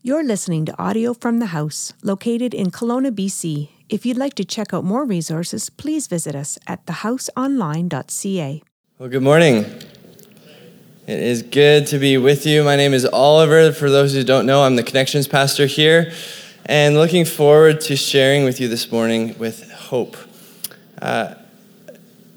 You're listening to audio from the house, located in Kelowna, BC. If you'd like to check out more resources, please visit us at thehouseonline.ca. Well, good morning. It is good to be with you. My name is Oliver. For those who don't know, I'm the connections pastor here, and looking forward to sharing with you this morning with hope. Uh,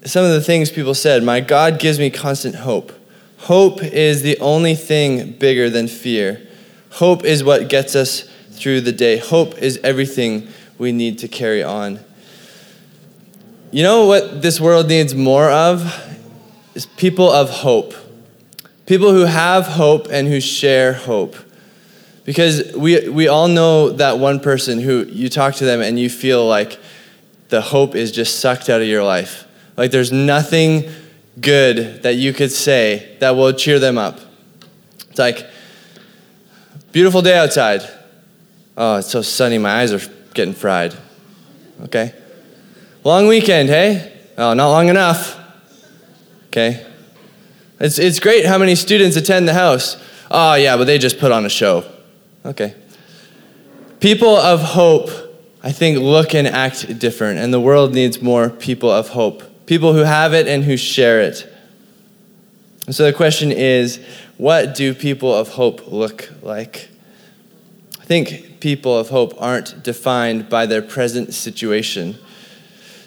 some of the things people said My God gives me constant hope. Hope is the only thing bigger than fear. Hope is what gets us through the day. Hope is everything we need to carry on. You know what this world needs more of? Is people of hope. People who have hope and who share hope. Because we, we all know that one person who you talk to them and you feel like the hope is just sucked out of your life. Like there's nothing good that you could say that will cheer them up. It's like, beautiful day outside. Oh, it's so sunny, my eyes are getting fried. Okay. Long weekend, hey? Oh, not long enough. Okay. It's, it's great how many students attend the house. Oh, yeah, but they just put on a show. Okay. People of hope, I think, look and act different, and the world needs more people of hope people who have it and who share it. And so the question is what do people of hope look like? I think people of hope aren't defined by their present situation.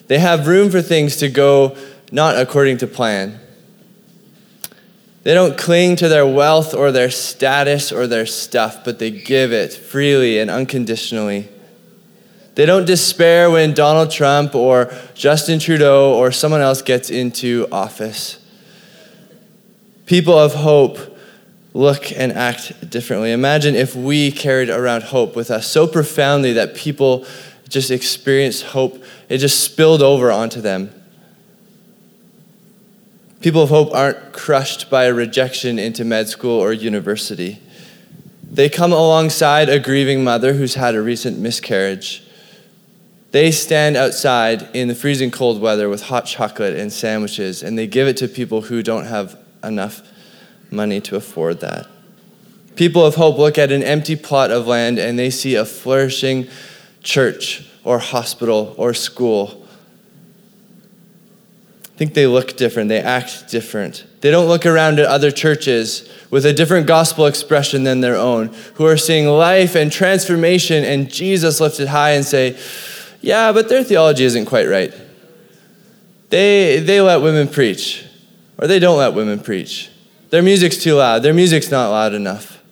They have room for things to go not according to plan. They don't cling to their wealth or their status or their stuff, but they give it freely and unconditionally. They don't despair when Donald Trump or Justin Trudeau or someone else gets into office. People of hope look and act differently. Imagine if we carried around hope with us so profoundly that people just experienced hope, it just spilled over onto them. People of hope aren't crushed by a rejection into med school or university. They come alongside a grieving mother who's had a recent miscarriage. They stand outside in the freezing cold weather with hot chocolate and sandwiches, and they give it to people who don't have enough money to afford that. People of hope look at an empty plot of land and they see a flourishing church or hospital or school. I think they look different, they act different. They don't look around at other churches with a different gospel expression than their own, who are seeing life and transformation and Jesus lifted high and say, yeah, but their theology isn't quite right. They, they let women preach, or they don't let women preach. Their music's too loud. Their music's not loud enough.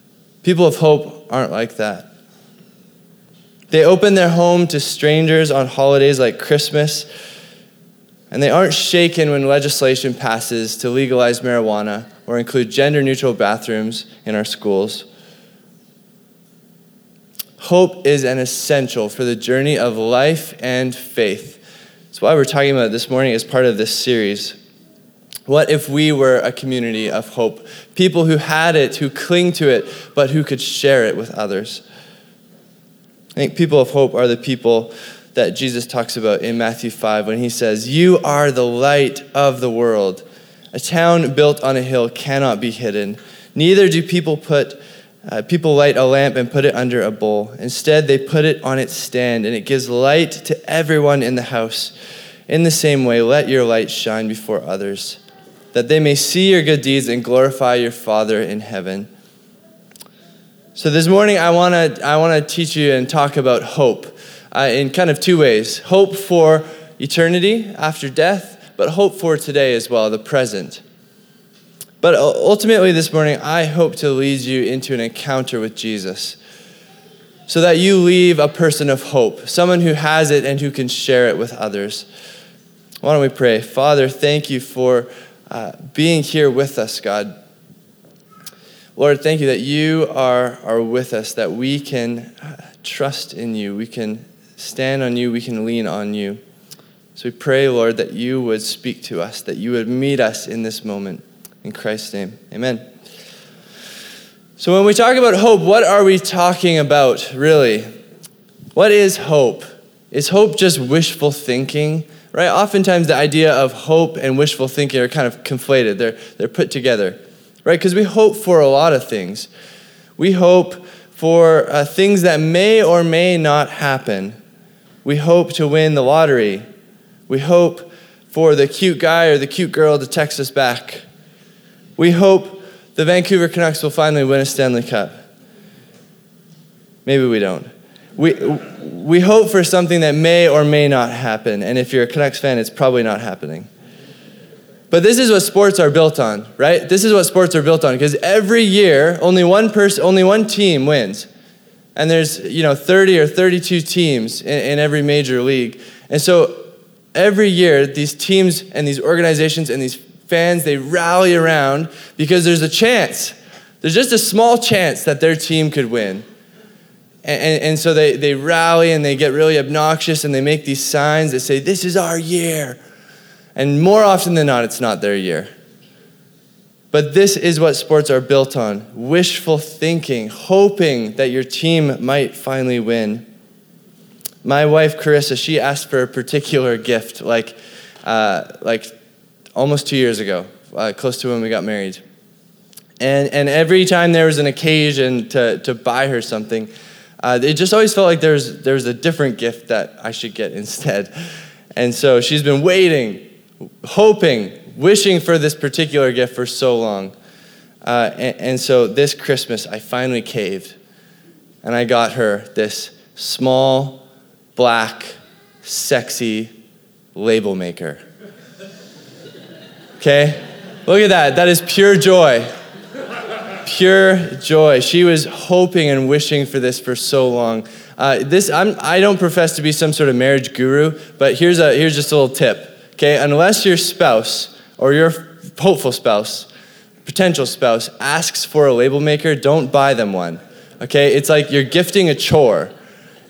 People of hope aren't like that. They open their home to strangers on holidays like Christmas, and they aren't shaken when legislation passes to legalize marijuana or include gender neutral bathrooms in our schools. Hope is an essential for the journey of life and faith. That's why we're talking about this morning as part of this series. What if we were a community of hope? People who had it, who cling to it, but who could share it with others. I think people of hope are the people that Jesus talks about in Matthew 5 when he says, You are the light of the world. A town built on a hill cannot be hidden. Neither do people put uh, people light a lamp and put it under a bowl. Instead, they put it on its stand, and it gives light to everyone in the house. In the same way, let your light shine before others, that they may see your good deeds and glorify your Father in heaven. So, this morning, I want to I wanna teach you and talk about hope uh, in kind of two ways hope for eternity after death, but hope for today as well, the present. But ultimately, this morning, I hope to lead you into an encounter with Jesus so that you leave a person of hope, someone who has it and who can share it with others. Why don't we pray? Father, thank you for uh, being here with us, God. Lord, thank you that you are, are with us, that we can uh, trust in you, we can stand on you, we can lean on you. So we pray, Lord, that you would speak to us, that you would meet us in this moment. In Christ's name, amen. So, when we talk about hope, what are we talking about, really? What is hope? Is hope just wishful thinking? Right? Oftentimes, the idea of hope and wishful thinking are kind of conflated, they're, they're put together, right? Because we hope for a lot of things. We hope for uh, things that may or may not happen. We hope to win the lottery. We hope for the cute guy or the cute girl to text us back. We hope the Vancouver Canucks will finally win a Stanley Cup. Maybe we don't. We, we hope for something that may or may not happen. And if you're a Canucks fan, it's probably not happening. But this is what sports are built on, right? This is what sports are built on because every year only one person, only one team wins. And there's, you know, 30 or 32 teams in, in every major league. And so every year these teams and these organizations and these fans they rally around because there's a chance. There's just a small chance that their team could win. And, and, so they, they rally and they get really obnoxious and they make these signs that say, This is our year. And more often than not, it's not their year. But this is what sports are built on wishful thinking, hoping that your team might finally win. My wife, Carissa, she asked for a particular gift like, uh, like almost two years ago, uh, close to when we got married. And, and every time there was an occasion to, to buy her something, uh, it just always felt like there was, there was a different gift that I should get instead. And so she's been waiting hoping, wishing for this particular gift for so long. Uh, and, and so this Christmas, I finally caved. And I got her this small, black, sexy label maker. Okay? Look at that. That is pure joy. Pure joy. She was hoping and wishing for this for so long. Uh, this I'm, I don't profess to be some sort of marriage guru, but here's a here's just a little tip okay, unless your spouse or your hopeful spouse, potential spouse, asks for a label maker, don't buy them one. Okay, it's like you're gifting a chore.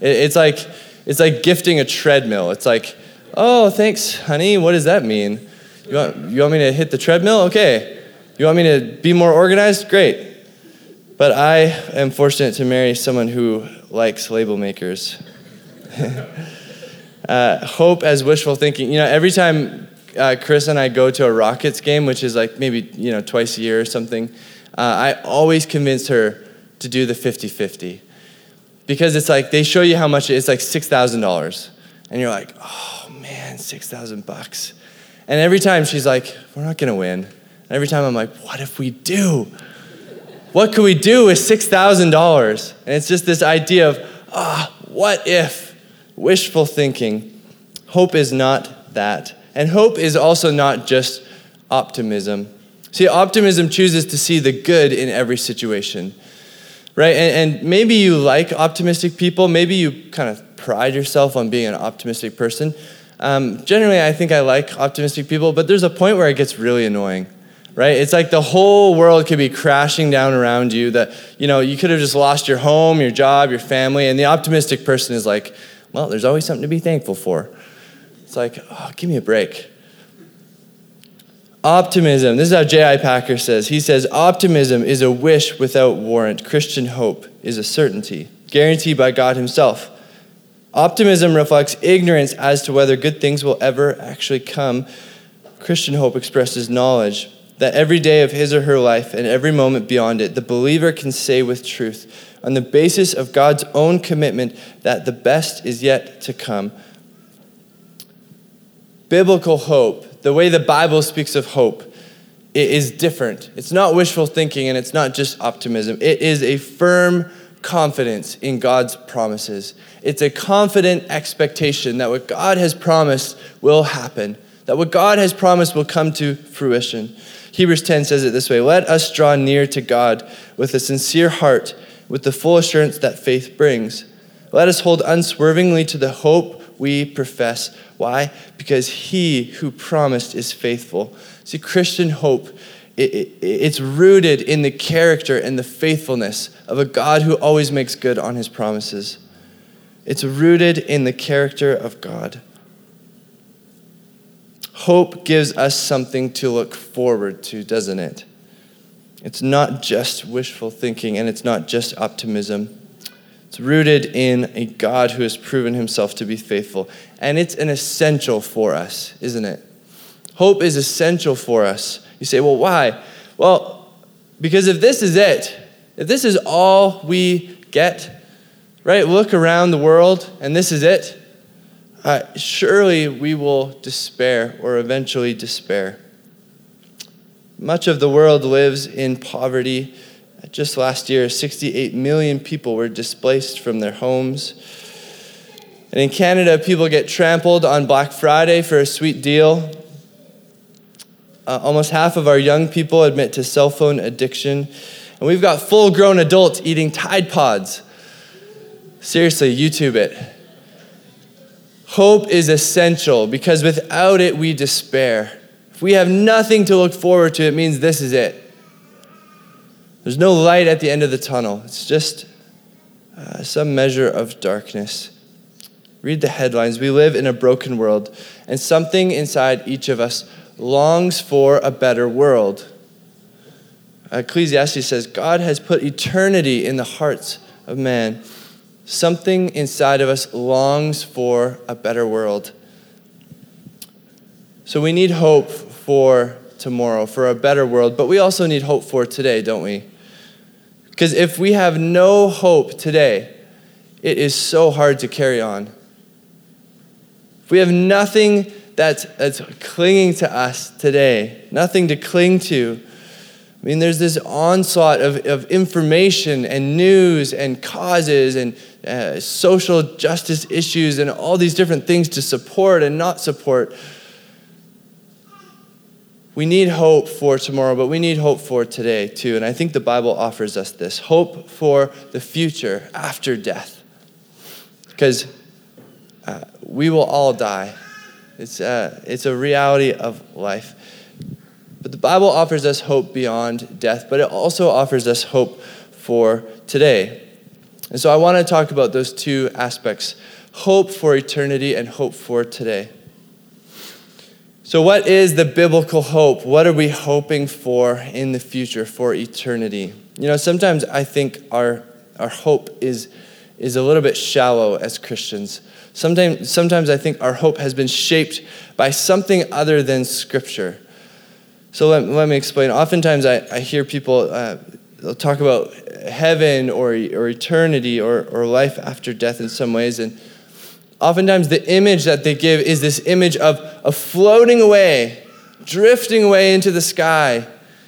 It's like it's like gifting a treadmill. It's like, oh, thanks, honey. What does that mean? You want, you want me to hit the treadmill? Okay. You want me to be more organized? Great. But I am fortunate to marry someone who likes label makers. Uh, hope as wishful thinking. You know, every time uh, Chris and I go to a Rockets game, which is like maybe, you know, twice a year or something, uh, I always convince her to do the 50 50. Because it's like, they show you how much it's like $6,000. And you're like, oh man, 6,000 bucks. And every time she's like, we're not gonna win. And every time I'm like, what if we do? What could we do with $6,000? And it's just this idea of, ah, oh, what if? wishful thinking. Hope is not that. And hope is also not just optimism. See, optimism chooses to see the good in every situation, right? And, and, maybe you like optimistic people. Maybe you kind of pride yourself on being an optimistic person. Um, generally, I think I like optimistic people, but there's a point where it gets really annoying, right? It's like the whole world could be crashing down around you. That you know you could have just lost your home, your job, your family, and the optimistic person is like, well, there's always something to be thankful for. It's like, oh, give me a break. Optimism, this is how J.I. Packer says. He says, Optimism is a wish without warrant. Christian hope is a certainty, guaranteed by God Himself. Optimism reflects ignorance as to whether good things will ever actually come. Christian hope expresses knowledge that every day of his or her life and every moment beyond it, the believer can say with truth, on the basis of God's own commitment that the best is yet to come. Biblical hope, the way the Bible speaks of hope, it is different. It's not wishful thinking and it's not just optimism. It is a firm confidence in God's promises. It's a confident expectation that what God has promised will happen, that what God has promised will come to fruition. Hebrews 10 says it this way Let us draw near to God with a sincere heart with the full assurance that faith brings. Let us hold unswervingly to the hope we profess. Why? Because he who promised is faithful. See, Christian hope, it, it, it's rooted in the character and the faithfulness of a God who always makes good on his promises. It's rooted in the character of God. Hope gives us something to look forward to, doesn't it? It's not just wishful thinking and it's not just optimism. It's rooted in a God who has proven himself to be faithful. And it's an essential for us, isn't it? Hope is essential for us. You say, well, why? Well, because if this is it, if this is all we get, right? Look around the world and this is it. Uh, surely we will despair or eventually despair. Much of the world lives in poverty. Just last year, 68 million people were displaced from their homes. And in Canada, people get trampled on Black Friday for a sweet deal. Uh, almost half of our young people admit to cell phone addiction. And we've got full grown adults eating Tide Pods. Seriously, YouTube it. Hope is essential because without it, we despair. If we have nothing to look forward to, it means this is it. There's no light at the end of the tunnel, it's just uh, some measure of darkness. Read the headlines. We live in a broken world, and something inside each of us longs for a better world. Ecclesiastes says God has put eternity in the hearts of man. Something inside of us longs for a better world. So we need hope for tomorrow, for a better world, but we also need hope for today, don't we? Because if we have no hope today, it is so hard to carry on. If we have nothing that's, that's clinging to us today, nothing to cling to, I mean, there's this onslaught of, of information and news and causes and uh, social justice issues and all these different things to support and not support. We need hope for tomorrow, but we need hope for today too. And I think the Bible offers us this hope for the future after death. Because uh, we will all die, it's, uh, it's a reality of life. But the Bible offers us hope beyond death, but it also offers us hope for today. And so I want to talk about those two aspects hope for eternity and hope for today. So, what is the biblical hope? What are we hoping for in the future for eternity? You know, sometimes I think our, our hope is, is a little bit shallow as Christians. Sometimes, sometimes I think our hope has been shaped by something other than Scripture. So let, let me explain. Oftentimes I, I hear people uh, talk about heaven or, or eternity or, or life after death in some ways. And oftentimes the image that they give is this image of, of floating away, drifting away into the sky,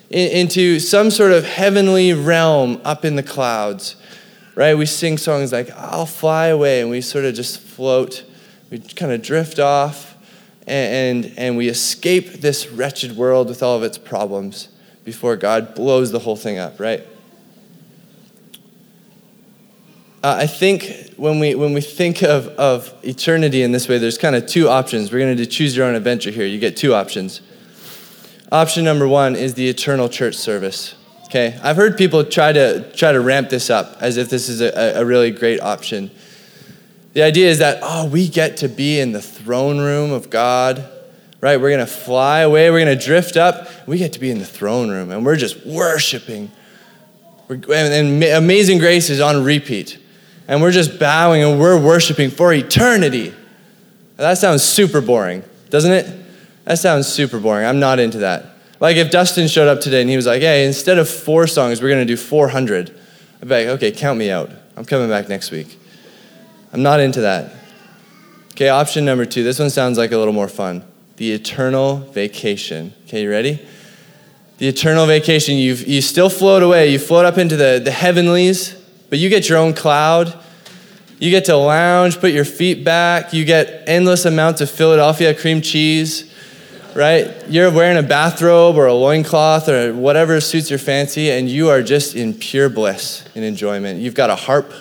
in, into some sort of heavenly realm up in the clouds. Right? We sing songs like, I'll fly away, and we sort of just float. We kind of drift off and, and we escape this wretched world with all of its problems before God blows the whole thing up, right? Uh, I think when we, when we think of, of eternity in this way, there's kind of two options. We're going to choose your own adventure here. You get two options. Option number one is the eternal church service. Okay, I've heard people try to try to ramp this up as if this is a, a really great option. The idea is that, oh, we get to be in the throne room of God, right? We're going to fly away, we're going to drift up. We get to be in the throne room, and we're just worshiping. And Amazing Grace is on repeat. And we're just bowing and we're worshiping for eternity. That sounds super boring, doesn't it? That sounds super boring. I'm not into that. Like if Dustin showed up today and he was like, hey, instead of four songs, we're going to do 400. I'd be like, okay, count me out. I'm coming back next week. I'm not into that. Okay, option number two. This one sounds like a little more fun. The eternal vacation. Okay, you ready? The eternal vacation. You you still float away. You float up into the, the heavenlies, but you get your own cloud. You get to lounge, put your feet back. You get endless amounts of Philadelphia cream cheese, right? You're wearing a bathrobe or a loincloth or whatever suits your fancy, and you are just in pure bliss and enjoyment. You've got a harp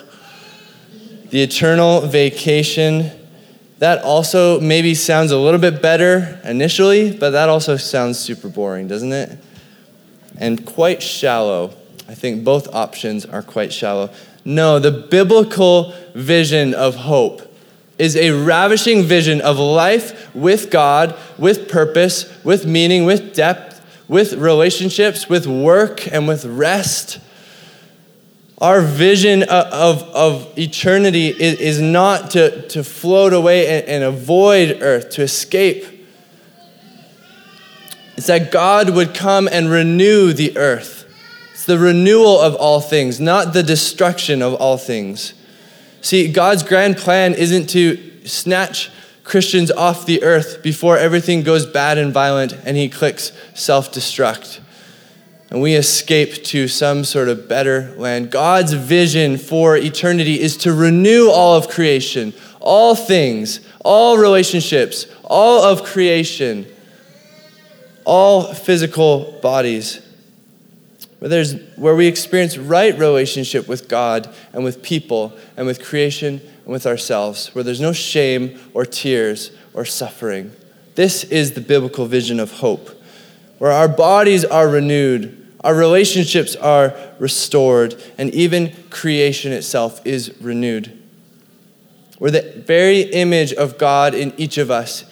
the eternal vacation. That also maybe sounds a little bit better initially, but that also sounds super boring, doesn't it? And quite shallow. I think both options are quite shallow. No, the biblical vision of hope is a ravishing vision of life with God, with purpose, with meaning, with depth, with relationships, with work, and with rest our vision of, of eternity is, is not to, to float away and, and avoid earth, to escape. It's that God would come and renew the earth. The renewal of all things, not the destruction of all things. See, God's grand plan isn't to snatch Christians off the earth before everything goes bad and violent and he clicks self destruct. And we escape to some sort of better land. God's vision for eternity is to renew all of creation, all things, all relationships, all of creation, all physical bodies. Where, there's, where we experience right relationship with God and with people and with creation and with ourselves, where there's no shame or tears or suffering. This is the biblical vision of hope, where our bodies are renewed, our relationships are restored, and even creation itself is renewed. Where the very image of God in each of us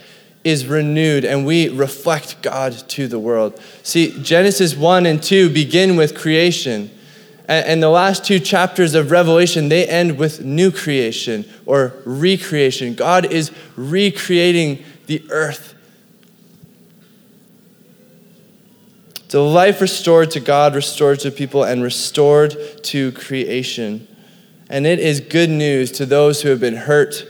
is renewed and we reflect God to the world. See, Genesis 1 and 2 begin with creation. And the last two chapters of Revelation, they end with new creation or recreation. God is recreating the earth. So life restored to God, restored to people, and restored to creation. And it is good news to those who have been hurt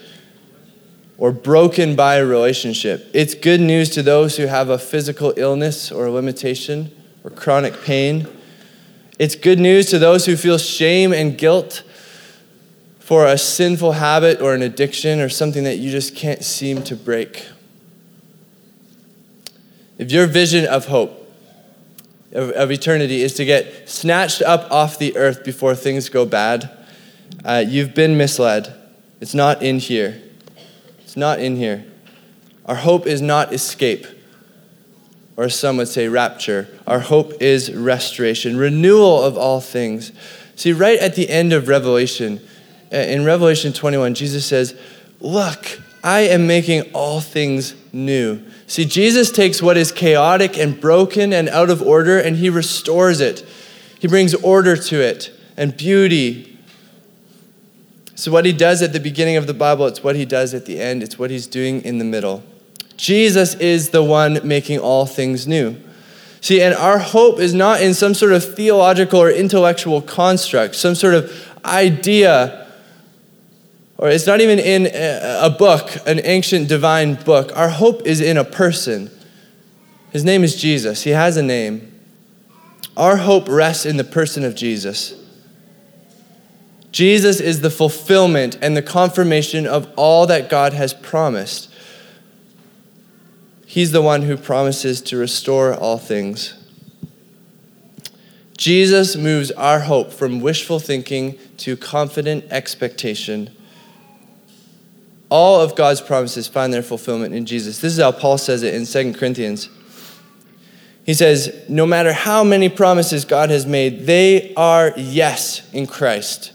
or broken by a relationship. It's good news to those who have a physical illness or a limitation or chronic pain. It's good news to those who feel shame and guilt for a sinful habit or an addiction or something that you just can't seem to break. If your vision of hope, of, of eternity, is to get snatched up off the earth before things go bad, uh, you've been misled. It's not in here. It's not in here. Our hope is not escape or some would say rapture. Our hope is restoration, renewal of all things. See, right at the end of Revelation, uh, in Revelation 21, Jesus says, Look, I am making all things new. See, Jesus takes what is chaotic and broken and out of order and he restores it. He brings order to it and beauty. So, what he does at the beginning of the Bible, it's what he does at the end, it's what he's doing in the middle. Jesus is the one making all things new. See, and our hope is not in some sort of theological or intellectual construct, some sort of idea, or it's not even in a book, an ancient divine book. Our hope is in a person. His name is Jesus, he has a name. Our hope rests in the person of Jesus. Jesus is the fulfillment and the confirmation of all that God has promised. He's the one who promises to restore all things. Jesus moves our hope from wishful thinking to confident expectation. All of God's promises find their fulfillment in Jesus. This is how Paul says it in 2 Corinthians. He says, No matter how many promises God has made, they are yes in Christ.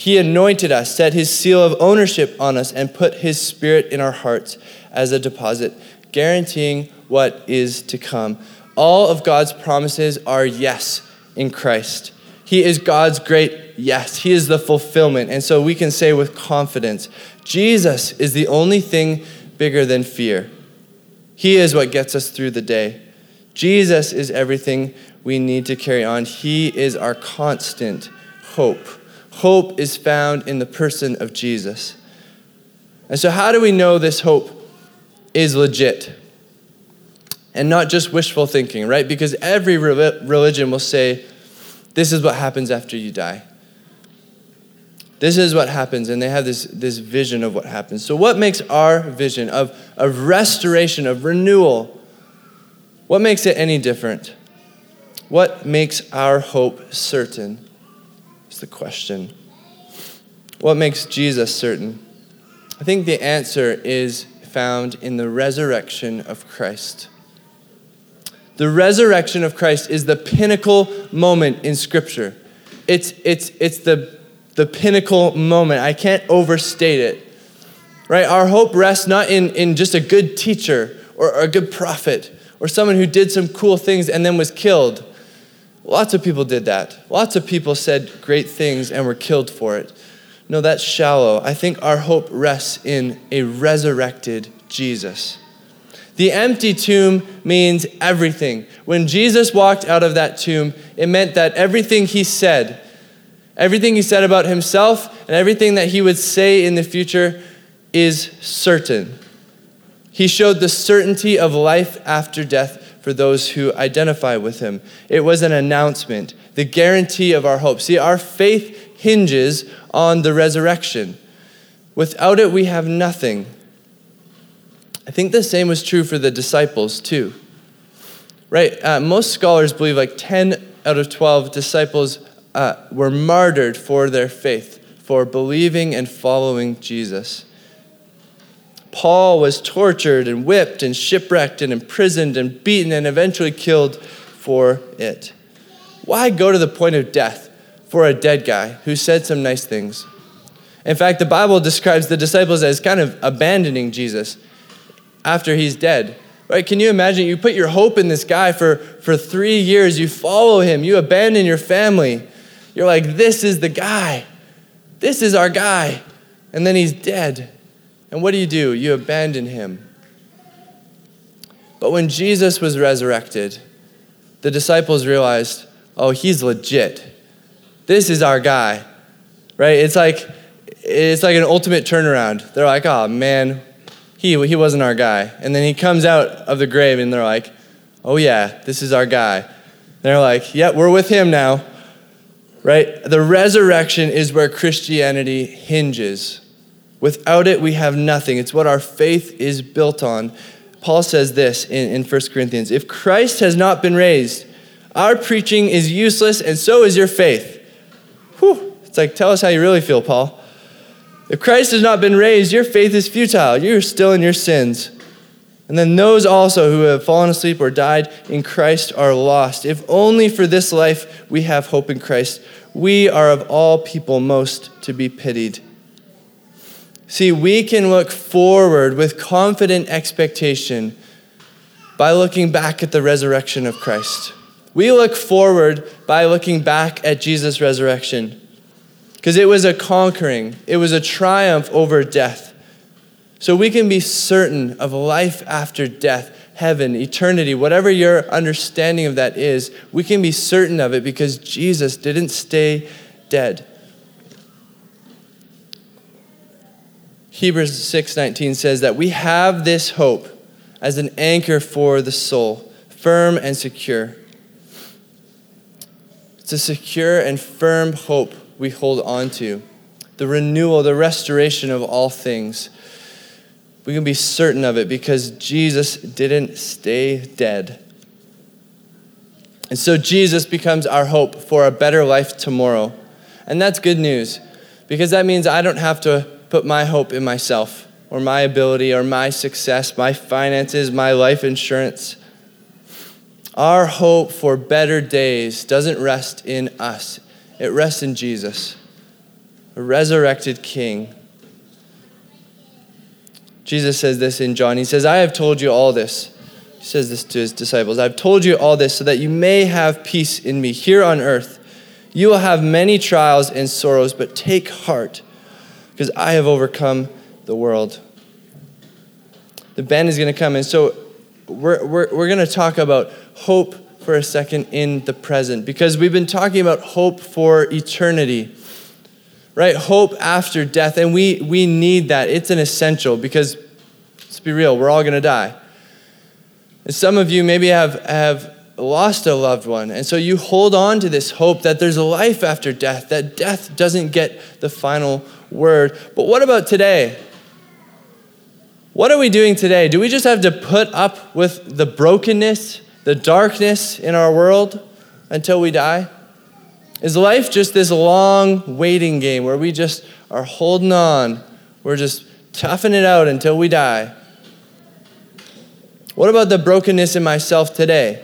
He anointed us, set his seal of ownership on us, and put his spirit in our hearts as a deposit guaranteeing what is to come. All of God's promises are yes in Christ. He is God's great yes. He is the fulfillment. And so we can say with confidence Jesus is the only thing bigger than fear. He is what gets us through the day. Jesus is everything we need to carry on. He is our constant hope. Hope is found in the person of Jesus. And so, how do we know this hope is legit and not just wishful thinking, right? Because every religion will say, this is what happens after you die. This is what happens, and they have this, this vision of what happens. So, what makes our vision of, of restoration, of renewal, what makes it any different? What makes our hope certain? The question. What makes Jesus certain? I think the answer is found in the resurrection of Christ. The resurrection of Christ is the pinnacle moment in Scripture. It's, it's, it's the, the pinnacle moment. I can't overstate it. Right? Our hope rests not in, in just a good teacher or, or a good prophet or someone who did some cool things and then was killed. Lots of people did that. Lots of people said great things and were killed for it. No, that's shallow. I think our hope rests in a resurrected Jesus. The empty tomb means everything. When Jesus walked out of that tomb, it meant that everything he said, everything he said about himself, and everything that he would say in the future is certain. He showed the certainty of life after death for those who identify with him. It was an announcement, the guarantee of our hope. See, our faith hinges on the resurrection. Without it, we have nothing. I think the same was true for the disciples, too. Right? Uh, most scholars believe like 10 out of 12 disciples uh, were martyred for their faith, for believing and following Jesus. Paul was tortured and whipped and shipwrecked and imprisoned and beaten and eventually killed for it. Why go to the point of death for a dead guy who said some nice things? In fact, the Bible describes the disciples as kind of abandoning Jesus after he's dead. Right? Can you imagine? You put your hope in this guy for, for three years, you follow him, you abandon your family. You're like, this is the guy. This is our guy. And then he's dead. And what do you do? You abandon him. But when Jesus was resurrected, the disciples realized, oh, he's legit. This is our guy. Right? It's like it's like an ultimate turnaround. They're like, oh man, he, he wasn't our guy. And then he comes out of the grave and they're like, oh yeah, this is our guy. And they're like, yeah, we're with him now. Right? The resurrection is where Christianity hinges. Without it, we have nothing. It's what our faith is built on. Paul says this in, in 1 Corinthians If Christ has not been raised, our preaching is useless, and so is your faith. Whew. It's like, tell us how you really feel, Paul. If Christ has not been raised, your faith is futile. You're still in your sins. And then those also who have fallen asleep or died in Christ are lost. If only for this life we have hope in Christ, we are of all people most to be pitied. See, we can look forward with confident expectation by looking back at the resurrection of Christ. We look forward by looking back at Jesus' resurrection because it was a conquering, it was a triumph over death. So we can be certain of life after death, heaven, eternity, whatever your understanding of that is, we can be certain of it because Jesus didn't stay dead. Hebrews 6:19 says that we have this hope as an anchor for the soul, firm and secure. It's a secure and firm hope we hold on to. The renewal, the restoration of all things. We can be certain of it because Jesus didn't stay dead. And so Jesus becomes our hope for a better life tomorrow. And that's good news because that means I don't have to put my hope in myself or my ability or my success, my finances, my life insurance. Our hope for better days doesn't rest in us, it rests in Jesus, a resurrected King. Jesus says this in John. He says, I have told you all this. He says this to his disciples I've told you all this so that you may have peace in me here on earth. You will have many trials and sorrows, but take heart because I have overcome the world. The band is going to come. And so we're, we're, we're going to talk about hope for a second in the present because we've been talking about hope for eternity, right? Hope after death. And we, we need that. It's an essential because, let's be real, we're all going to die. And some of you maybe have, have lost a loved one. And so you hold on to this hope that there's a life after death, that death doesn't get the final word. But what about today? What are we doing today? Do we just have to put up with the brokenness, the darkness in our world until we die? Is life just this long waiting game where we just are holding on? We're just toughing it out until we die? What about the brokenness in myself today?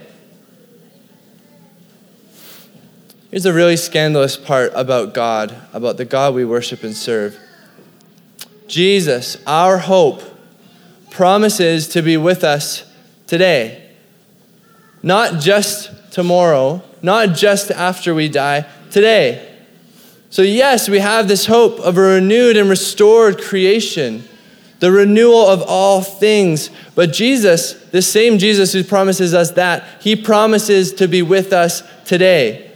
Here's a really scandalous part about God, about the God we worship and serve. Jesus, our hope, promises to be with us today. Not just tomorrow, not just after we die, today. So, yes, we have this hope of a renewed and restored creation. the renewal of all things. But Jesus, the same Jesus who promises us that, he promises to be with us today.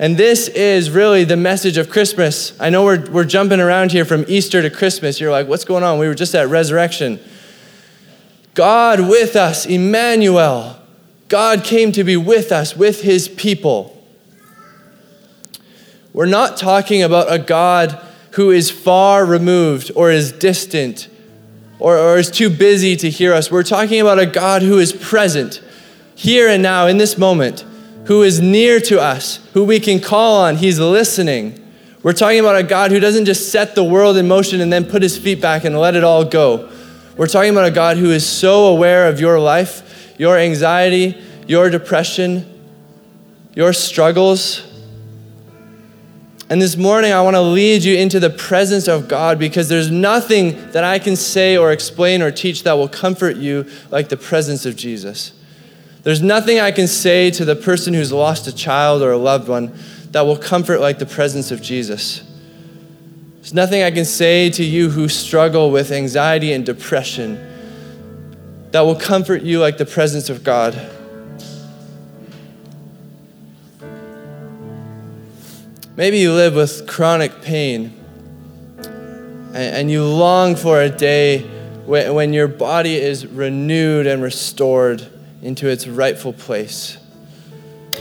And this is really the message of Christmas. I know we're, we're jumping around here from Easter to Christmas. You're like, what's going on? We were just at resurrection. God with us, Emmanuel. God came to be with us, with his people. We're not talking about a God who is far removed or is distant or, or is too busy to hear us. We're talking about a God who is present here and now in this moment, who is near to us, who we can call on. He's listening. We're talking about a God who doesn't just set the world in motion and then put his feet back and let it all go. We're talking about a God who is so aware of your life, your anxiety, your depression, your struggles and this morning, I want to lead you into the presence of God because there's nothing that I can say or explain or teach that will comfort you like the presence of Jesus. There's nothing I can say to the person who's lost a child or a loved one that will comfort like the presence of Jesus. There's nothing I can say to you who struggle with anxiety and depression that will comfort you like the presence of God. Maybe you live with chronic pain and you long for a day when your body is renewed and restored into its rightful place.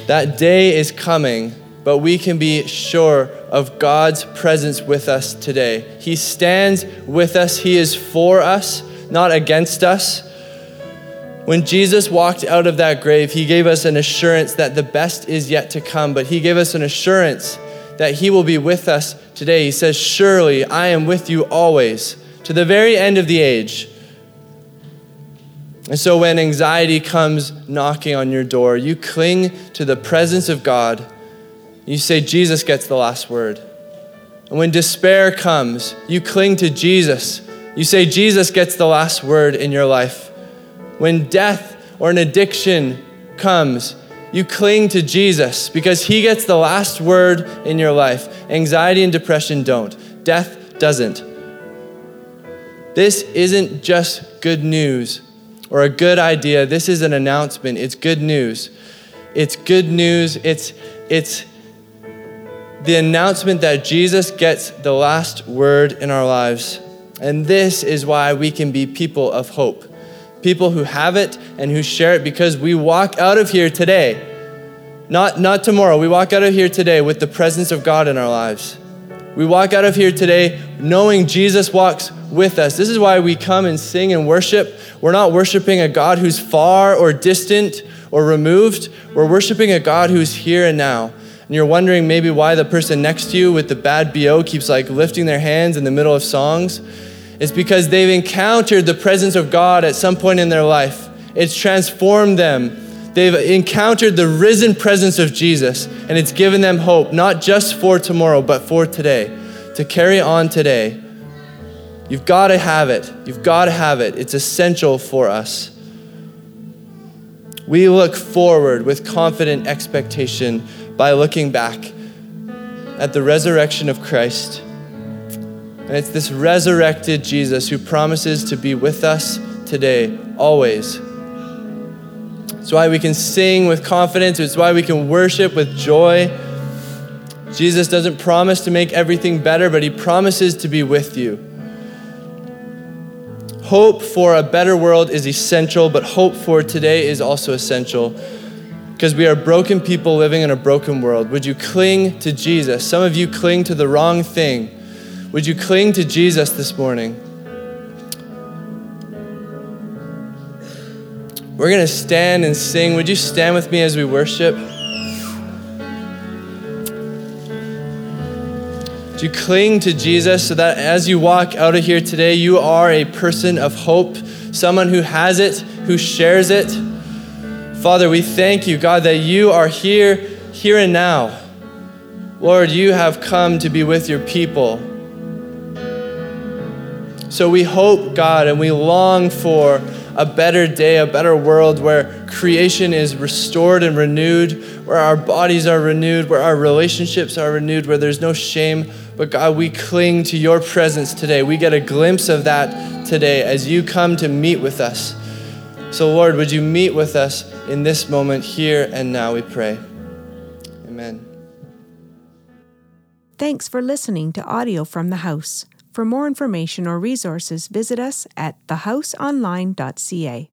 That day is coming, but we can be sure of God's presence with us today. He stands with us, He is for us, not against us. When Jesus walked out of that grave, He gave us an assurance that the best is yet to come, but He gave us an assurance that He will be with us today. He says, Surely I am with you always to the very end of the age. And so when anxiety comes knocking on your door, you cling to the presence of God. You say, Jesus gets the last word. And when despair comes, you cling to Jesus. You say, Jesus gets the last word in your life. When death or an addiction comes, you cling to Jesus because he gets the last word in your life. Anxiety and depression don't, death doesn't. This isn't just good news or a good idea. This is an announcement. It's good news. It's good news. It's, it's the announcement that Jesus gets the last word in our lives. And this is why we can be people of hope people who have it and who share it because we walk out of here today. Not, not tomorrow. We walk out of here today with the presence of God in our lives. We walk out of here today knowing Jesus walks with us. This is why we come and sing and worship. We're not worshiping a God who's far or distant or removed. We're worshiping a God who's here and now. And you're wondering maybe why the person next to you with the bad BO keeps like lifting their hands in the middle of songs. It's because they've encountered the presence of God at some point in their life. It's transformed them. They've encountered the risen presence of Jesus, and it's given them hope, not just for tomorrow, but for today, to carry on today. You've got to have it. You've got to have it. It's essential for us. We look forward with confident expectation by looking back at the resurrection of Christ and it's this resurrected Jesus who promises to be with us today, always. It's why we can sing with confidence, it's why we can worship with joy. Jesus doesn't promise to make everything better, but he promises to be with you. Hope for a better world is essential, but hope for today is also essential because we are broken people living in a broken world. Would you cling to Jesus? Some of you cling to the wrong thing. Would you cling to Jesus this morning? We're going to stand and sing. Would you stand with me as we worship? You cling to Jesus so that as you walk out of here today, you are a person of hope, someone who has it, who shares it? Father, we thank you, God, that you are here, here and now. Lord, you have come to be with your people. So we hope, God, and we long for a better day, a better world where creation is restored and renewed, where our bodies are renewed, where our relationships are renewed, where there's no shame. But God, we cling to your presence today. We get a glimpse of that today as you come to meet with us. So, Lord, would you meet with us in this moment, here and now, we pray. Amen. Thanks for listening to audio from the house. For more information or resources, visit us at thehouseonline.ca.